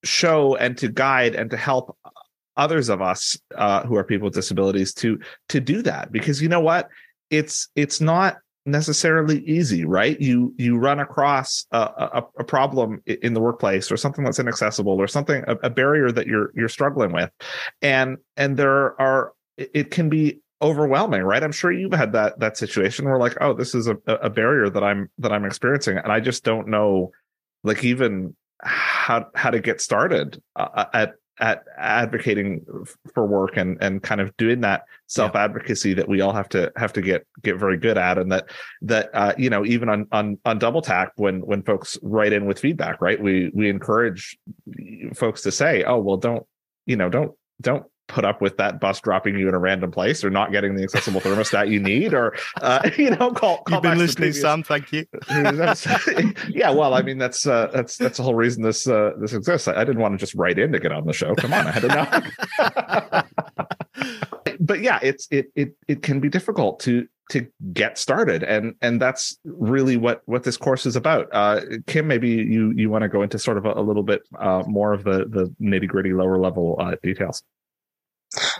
show and to guide and to help others of us uh, who are people with disabilities to to do that. Because you know what? It's it's not necessarily easy right? You you run across a, a, a, problem in the workplace or something that's inaccessible or something a, a barrier that you're you're struggling with. And and there are it can be overwhelming right? I'm sure you've had that that situation where like oh this is a, a barrier that i'm that i'm experiencing and i just don't know like even how how to get started uh, at at advocating for work and and kind of doing that self advocacy yeah. that we all have to have to get get very good at and that that uh, you know even on on on double tap when when folks write in with feedback right we we encourage folks to say oh well don't you know don't don't put up with that bus dropping you in a random place or not getting the accessible thermostat you need or uh, you know call, call you've been listening sam thank you. Yeah well i mean that's uh, that's that's the whole reason this uh, this exists. I, I, didn't want to just write in to get on the show. Come on i had to know but yeah it's it it it can be difficult to to get started. And and that's really what what this course is about. Uh, kim maybe you you want to go into sort of a, a little bit uh, more of the the nitty gritty lower level uh, details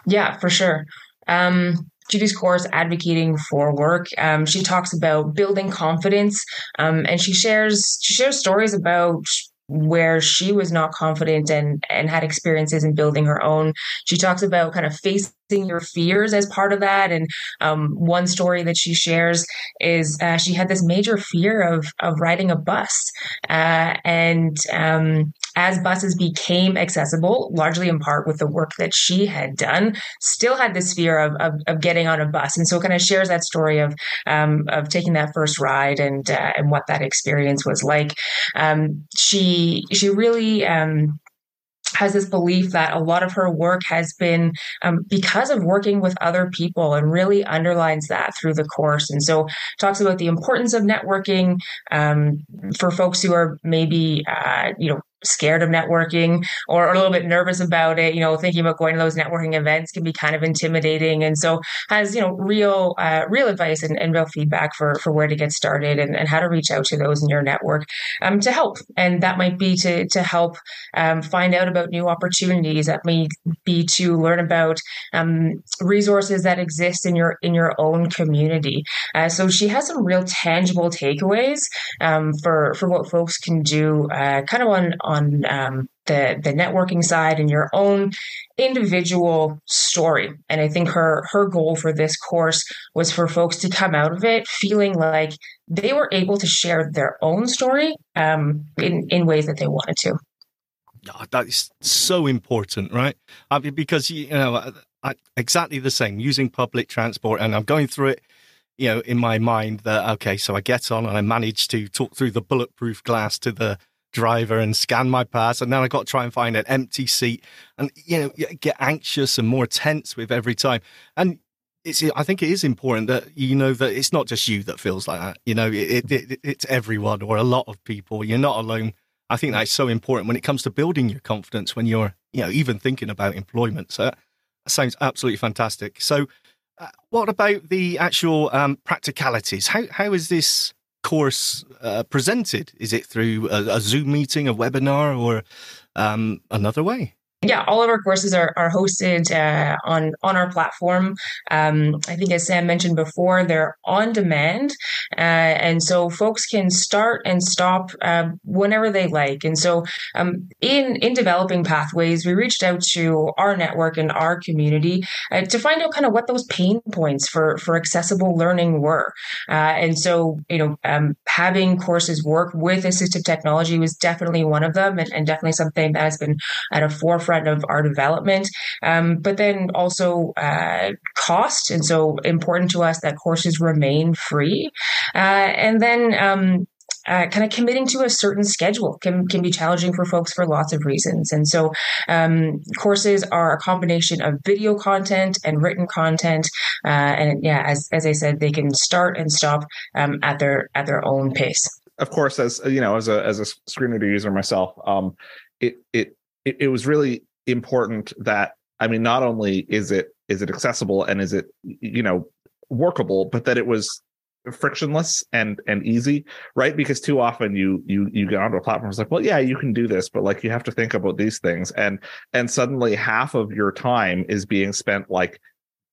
yeah, for sure. Um, Judy's course, Advocating for Work, um, she talks about building confidence, um, and she shares she shares stories about where she was not confident and and had experiences in building her own. She talks about kind of facing your fears as part of that. And um, one story that she shares is uh, she had this major fear of of riding a bus, uh, and um, as buses became accessible, largely in part with the work that she had done, still had this fear of of, of getting on a bus, and so kind of shares that story of um, of taking that first ride and uh, and what that experience was like. Um, she she really um, has this belief that a lot of her work has been um, because of working with other people and really underlines that through the course. And so talks about the importance of networking um, for folks who are maybe uh, you know scared of networking or a little bit nervous about it you know thinking about going to those networking events can be kind of intimidating. And so has you know real uh, real advice and, and, real feedback for for where to get started and, and how to reach out to those in your network um, to help. And that might be to to help um, find out about new opportunities. That may be to learn about um, resources that exist in your in your own community. Uh, so she has some real tangible takeaways um, for for what folks can do uh, kind of on on um, the the networking side and your own individual story. And I think her her goal for this course was for folks to come out of it feeling like they were able to share their own story um, in in ways that they wanted to. Oh, that is so important, right? I mean, because you know, I, exactly the same using public transport, and I'm going through it you know, in my mind that okay, so I get on and I manage to talk through the bulletproof glass to the driver and scan my pass, and then I got to try and find an empty seat, and you know, get anxious and more tense with every time. And it's, I think it is important that you know that it's not just you that feels like that. You know, it, it, it's everyone or a lot of people. You're not alone. I think that's so important when it comes to building your confidence when you're, you know, even thinking about employment. So that sounds absolutely fantastic. So, uh, what about the actual um, practicalities? How how is this course uh, presented? Is it through a, a, Zoom meeting, a webinar, or um, another way? Yeah, all of our courses are, are hosted uh, on on our platform. Um, I think, as Sam mentioned before, they're on demand, uh, and so folks can start and stop uh, whenever they like. And so, um, in in developing pathways, we reached out to our network and our community uh, to find out kind of what those pain points for for accessible learning were. Uh, and so, you know, um, having courses work with assistive technology was definitely one of them, and, and definitely something that has been at a forefront forefront of our development. Um, but then also uh, cost, and so important to us that courses remain free. Uh, and then um, uh, kind of committing to a certain schedule can, can be challenging for folks for lots of reasons. And so um, courses are a combination of video content and written content. Uh, and yeah, as, as I said, they can start and stop um, at their at their own pace. Of course, as you know, as a as a screen reader user myself, um, it it it, it was really important that I mean, not only is it is it accessible and is it you know workable, but that it was frictionless and and easy right? Because too often you you you get onto a platform it's like well yeah you can do this but like you have to think about these things. And and suddenly half of your time is being spent like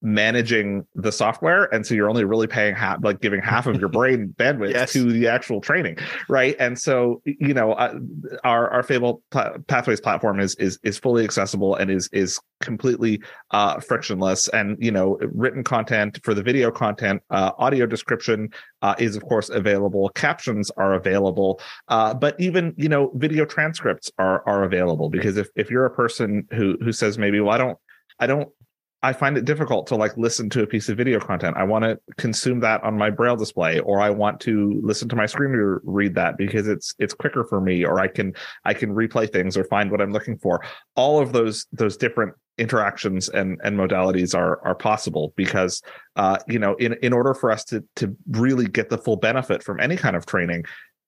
managing the software and so you're only really paying half like giving half of your brain bandwidth yes. to the actual training right? And so you know uh, our our fable pathways platform is is is fully accessible and is is completely uh frictionless. And you know written content for the video content uh audio description uh, is of course available. Captions are available. Uh but even you know video transcripts are are available because if if you're a person who who says maybe well I don't I don't I find it difficult to like listen to a piece of video content. I want to consume that on my braille display, or I want to listen to my screen reader read that because it's it's quicker for me, or I can I can replay things or find what I'm looking for. All of those those different interactions and and modalities are are possible because uh, you know in in order for us to to really get the full benefit from any kind of training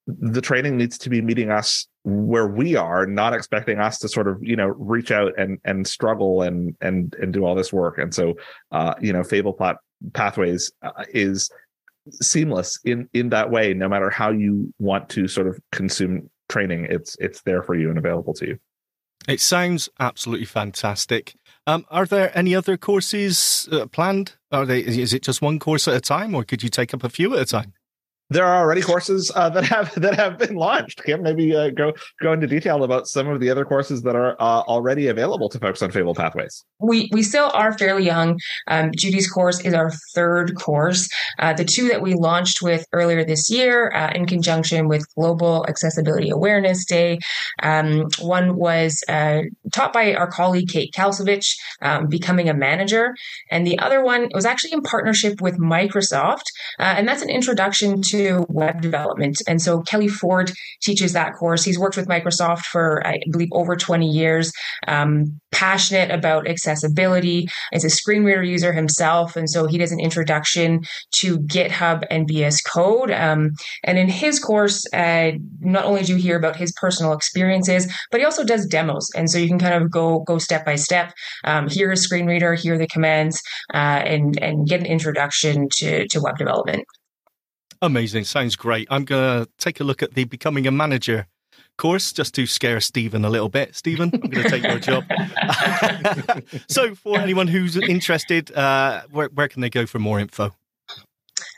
the training needs to be meeting us where we are not expecting us to sort of you know reach out and and struggle and and and do all this work. And so uh you know fable plat- pathways uh, is seamless in in that way no matter how you want to sort of consume training it's it's there for you and available to you. It sounds absolutely fantastic. Um, are there any other courses uh, planned? Are they is it just one course at a time or could you take up a few at a time there are already courses uh, that have that have been launched. Kim, maybe uh, go go into detail about some of the other courses that are uh, already available to folks on Fable Pathways. We we still are fairly young. Um, Judy's course is our third course. Uh, the two that we launched with earlier this year, uh, in conjunction with Global Accessibility Awareness Day, um, one was uh, taught by our colleague Kate Kalcevich, um, becoming a manager, and the other one was actually in partnership with Microsoft, and that's an introduction to web development. And so Kelly Ford teaches that course. He's worked with Microsoft for, I believe, over 20 years, um, passionate about accessibility, is a screen reader user himself. And so he does an introduction to GitHub and VS Code. Um, and in his course, uh, not only do you hear about his personal experiences, but he also does demos. And so you can kind of go, go step by step, um, hear a screen reader, hear the commands, uh, and, and get an introduction to, to web development. Amazing. Sounds great. I'm going to take a look at the Becoming a Manager course just to scare Stephen a little bit. Stephen, I'm going to take your job. so, for anyone who's interested, uh, where, where can they go for more info?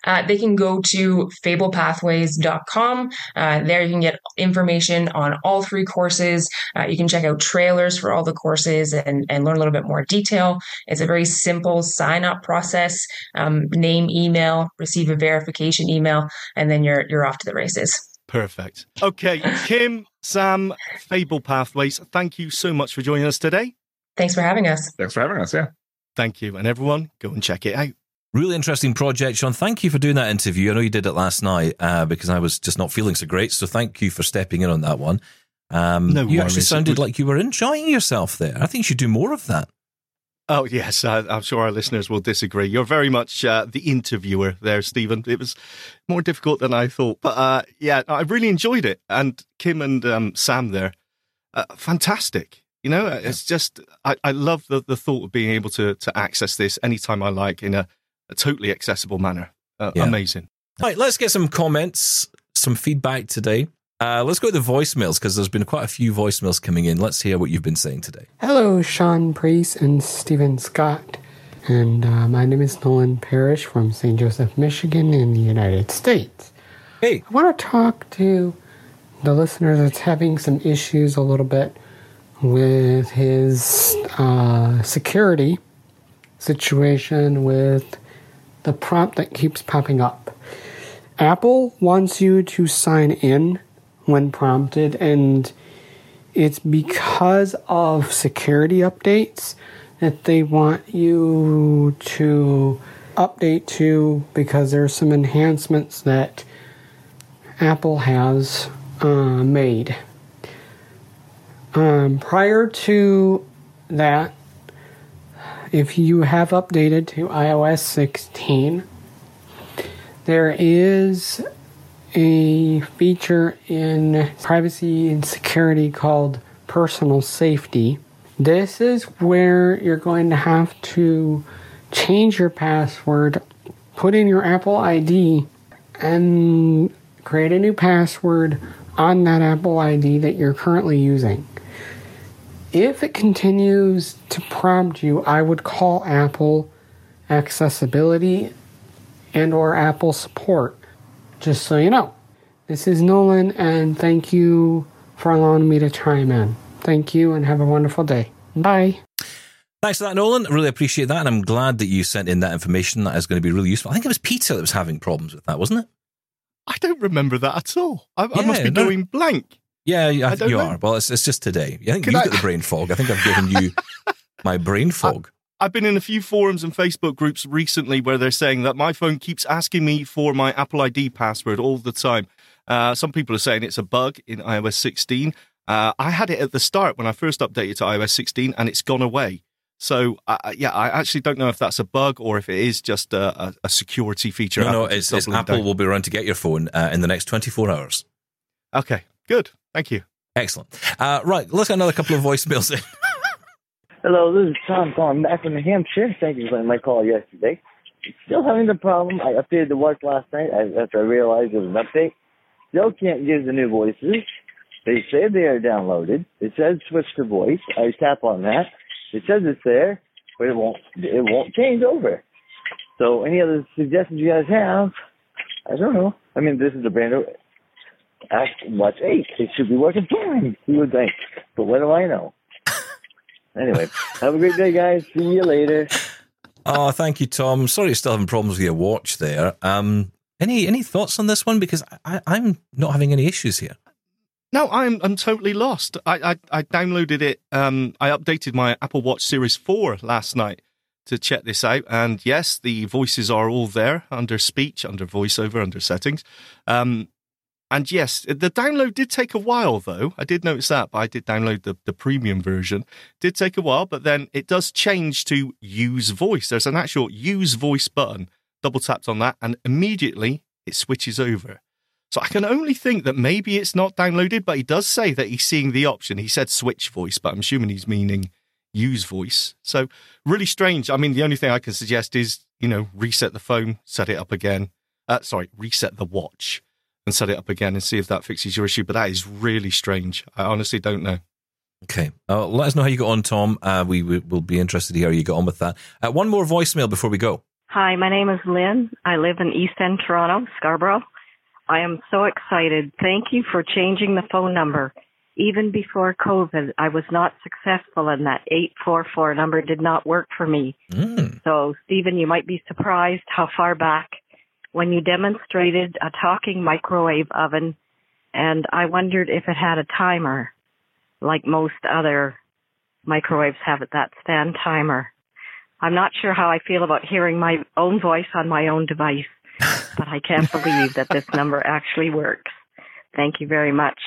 Uh, they can go to fablepathways.com. Uh, there you can get information on all three courses. Uh, you can check out trailers for all the courses and, and learn a little bit more detail. It's a very simple sign up process. Um, name, email, receive a verification email, and then you're you're off to the races. Perfect. Okay, Kim, Sam, Fable Pathways, thank you so much for joining us today. Thanks for having us. Thanks for having us. Yeah. Thank you. And everyone, go and check it out. Really interesting project, Shaun. Thank you for doing that interview. I know you did it last night uh, because I was just not feeling so great. So thank you for stepping in on that one. Um, no you worries. actually sounded like you were enjoying yourself there. I think you should do more of that. Oh yes, uh, I'm sure our listeners will disagree. You're very much uh, the interviewer there, Stephen. It was more difficult than I thought, but uh, yeah, I really enjoyed it. And Kim and um, Sam there, uh, fantastic. You know, it's just I, I love the, the thought of being able to to access this anytime I like in a a totally accessible manner. Uh, yeah. Amazing. All right, let's get some comments, some feedback today. Uh, let's go to the voicemails because there's been quite a few voicemails coming in. Let's hear what you've been saying today. Hello, Shaun Preece and Stephen Scott. And uh, my name is Nolan Parrish from St. Joseph, Michigan, in the United States. Hey. I want to talk to the listener that's having some issues a little bit with his uh, security situation with the prompt that keeps popping up. Apple wants you to sign in when prompted, and it's because of security updates that they want you to update to because there's some enhancements that Apple has uh, made. Um, prior to that, if you have updated to iOS 16, there is a feature in privacy and security called personal safety. This is where you're going to have to change your password, put in your Apple ID, and create a new password on that Apple ID that you're currently using. If it continues to prompt you, I would call Apple accessibility and or Apple support. Just so you know. This is Nolan and thank you for allowing me to chime in. Thank you and have a wonderful day. Bye. Thanks for that, Nolan. Really appreciate that. And I'm glad that you sent in that information. That is going to be really useful. I think it was Peter that was having problems with that, wasn't it? I don't remember that at all. I, I must be no. going blank. Yeah, you, I don't you know. are. Well, it's, it's just today. I think Can you've I- got the brain fog. I think I've given you my brain fog. I've been in a few forums and Facebook groups recently where they're saying that my phone keeps asking me for my Apple ID password all the time. Uh, some people are saying it's a bug in iOS 16. Uh, I had it at the start when I first updated to iOS 16 and it's gone away. So, uh, yeah, I actually don't know if that's a bug or if it is just a, a, security feature. no, no, Apple it's, it's Apple down. will be around to get your phone uh, in the next 24 hours. Okay, good. Thank you. Excellent. Uh, right, let's get another couple of voicemails in. Hello, this is Tom calling back from New Hampshire. Thank you for my call yesterday. Still having the problem. I updated the work last night after I realized it was an update. Still can't use the new voices. They say they are downloaded. It says switch to voice. I tap on that. It says it's there, but it won't. It won't change over. So, any other suggestions you guys have? I don't know. I mean, this is a brand new Apple Watch 8. It should be working fine. You would think, but what do I know? Anyway, have a great day, guys. See you later. oh, thank you, Tom. Sorry you're still having problems with your watch there. Um, any any thoughts on this one? Because I, I'm not having any issues here. No, I'm I'm totally lost. I I, I downloaded it. Um, I updated my Apple Watch Series Four last night to check this out, and yes, the voices are all there under speech, under voiceover, under settings. Um, and yes, the download did take a while, though. I did notice that, but I did download the, the premium version. Did take a while, but then it does change to use voice. There's an actual use voice button. Double tapped on that, and immediately it switches over. So I can only think that maybe it's not downloaded, but he does say that he's seeing the option. He said switch voice, but I'm assuming he's meaning use voice. So really strange. I mean, the only thing I can suggest is, you know, reset the phone, set it up again. Uh, sorry, reset the watch and set it up again and see if that fixes your issue. But that is really strange. I honestly don't know. Okay. Uh, let us know how you got on, Tom. Uh, we, we will be interested to hear how you got on with that. Uh, one more voicemail before we go. Hi, my name is Lynn. I live in East End, Toronto, Scarborough. I am so excited. Thank you for changing the phone number. Even before COVID, I was not successful and that 844 number did not work for me. So, Stephen, you might be surprised how far back when you demonstrated a talking microwave oven and I wondered if it had a timer like most other microwaves have it, that stand timer. I'm not sure how I feel about hearing my own voice on my own device, but I can't believe that this number actually works. Thank you very much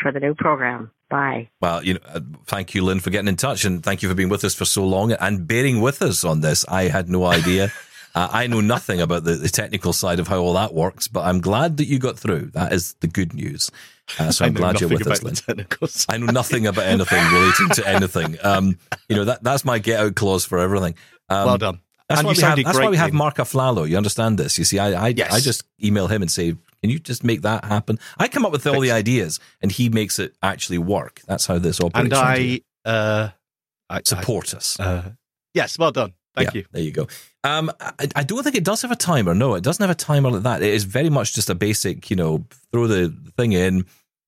for the new program. Bye. Well, you know, uh, thank you, Lynn, for getting in touch, and thank you for being with us for so long and bearing with us on this. I had no idea. uh, I know nothing about the, the technical side of how all that works, but I'm glad that you got through. That is the good news. Uh, so I I'm glad you're with us, Lynn. I know nothing about anything relating to anything. Um, you know that that's my get out clause for everything. Um, Well done. That's And why you we have. That's why we have Marc Aflalo. You understand this? You see, I I, Yes. I just email him and say, Can you just make that happen? I come up with all the ideas, and he makes it actually work. That's how this operates. And. I, uh, I support us. Uh, yes, well done. Thank Yeah, you. There you go. Um, I, I don't think it does have a timer. No, it doesn't have a timer like that. It is very much just a basic, you know, throw the thing in,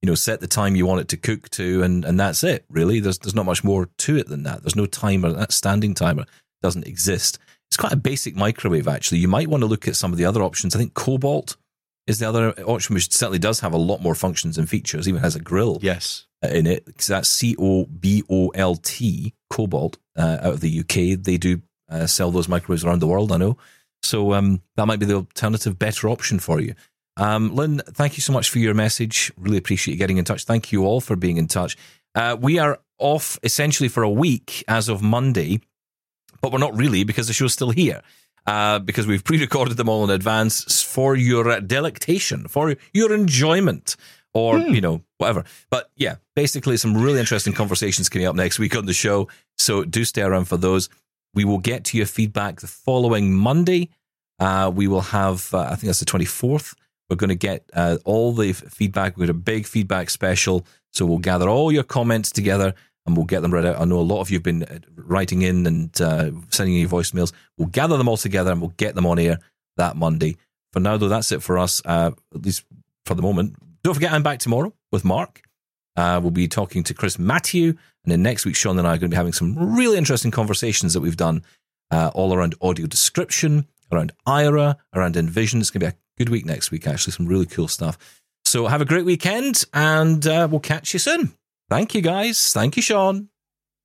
you know, set the time you want it to cook to, and and that's it. Really, there's there's not much more to it than that. There's no timer. That standing timer doesn't exist. It's quite a basic microwave, actually. You might want to look at some of the other options. I think Cobolt is the other option, which certainly does have a lot more functions and features. Even has a grill. Yes. In it, that's C O B O L T Cobolt uh, out of the UK. They do uh, sell those microwaves around the world. I know. So um, that might be the alternative, better option for you. Um, Lynn, thank you so much for your message. Really appreciate you getting in touch. Thank you all for being in touch. Uh, we are off essentially for a week as of Monday, but we're not really because the show's still here. Uh, because we've pre-recorded them all in advance for your delectation, for your enjoyment, or you know whatever. But yeah, basically some really interesting conversations coming up next week on the show. So do stay around for those. We will get to your feedback the following Monday. Uh, we will have, uh, I think that's the 24th. We're going to get uh, all the feedback. We've got a big feedback special. So we'll gather all your comments together and we'll get them read out. I know a lot of you have been uh, writing in and uh, sending you voicemails. We'll gather them all together and we'll get them on air that Monday. For now, though, that's it for us, uh, at least for the moment. Don't forget, I'm back tomorrow with Marc. Uh, we'll be talking to Chris Matthew. And then next week, Shaun and I are going to be having some really interesting conversations that we've done uh, all around audio description, around Aira, around Envision. It's going to be a good week next week, actually. Some really cool stuff. So have a great weekend and uh, we'll catch you soon. Thank you, guys. Thank you, Sean.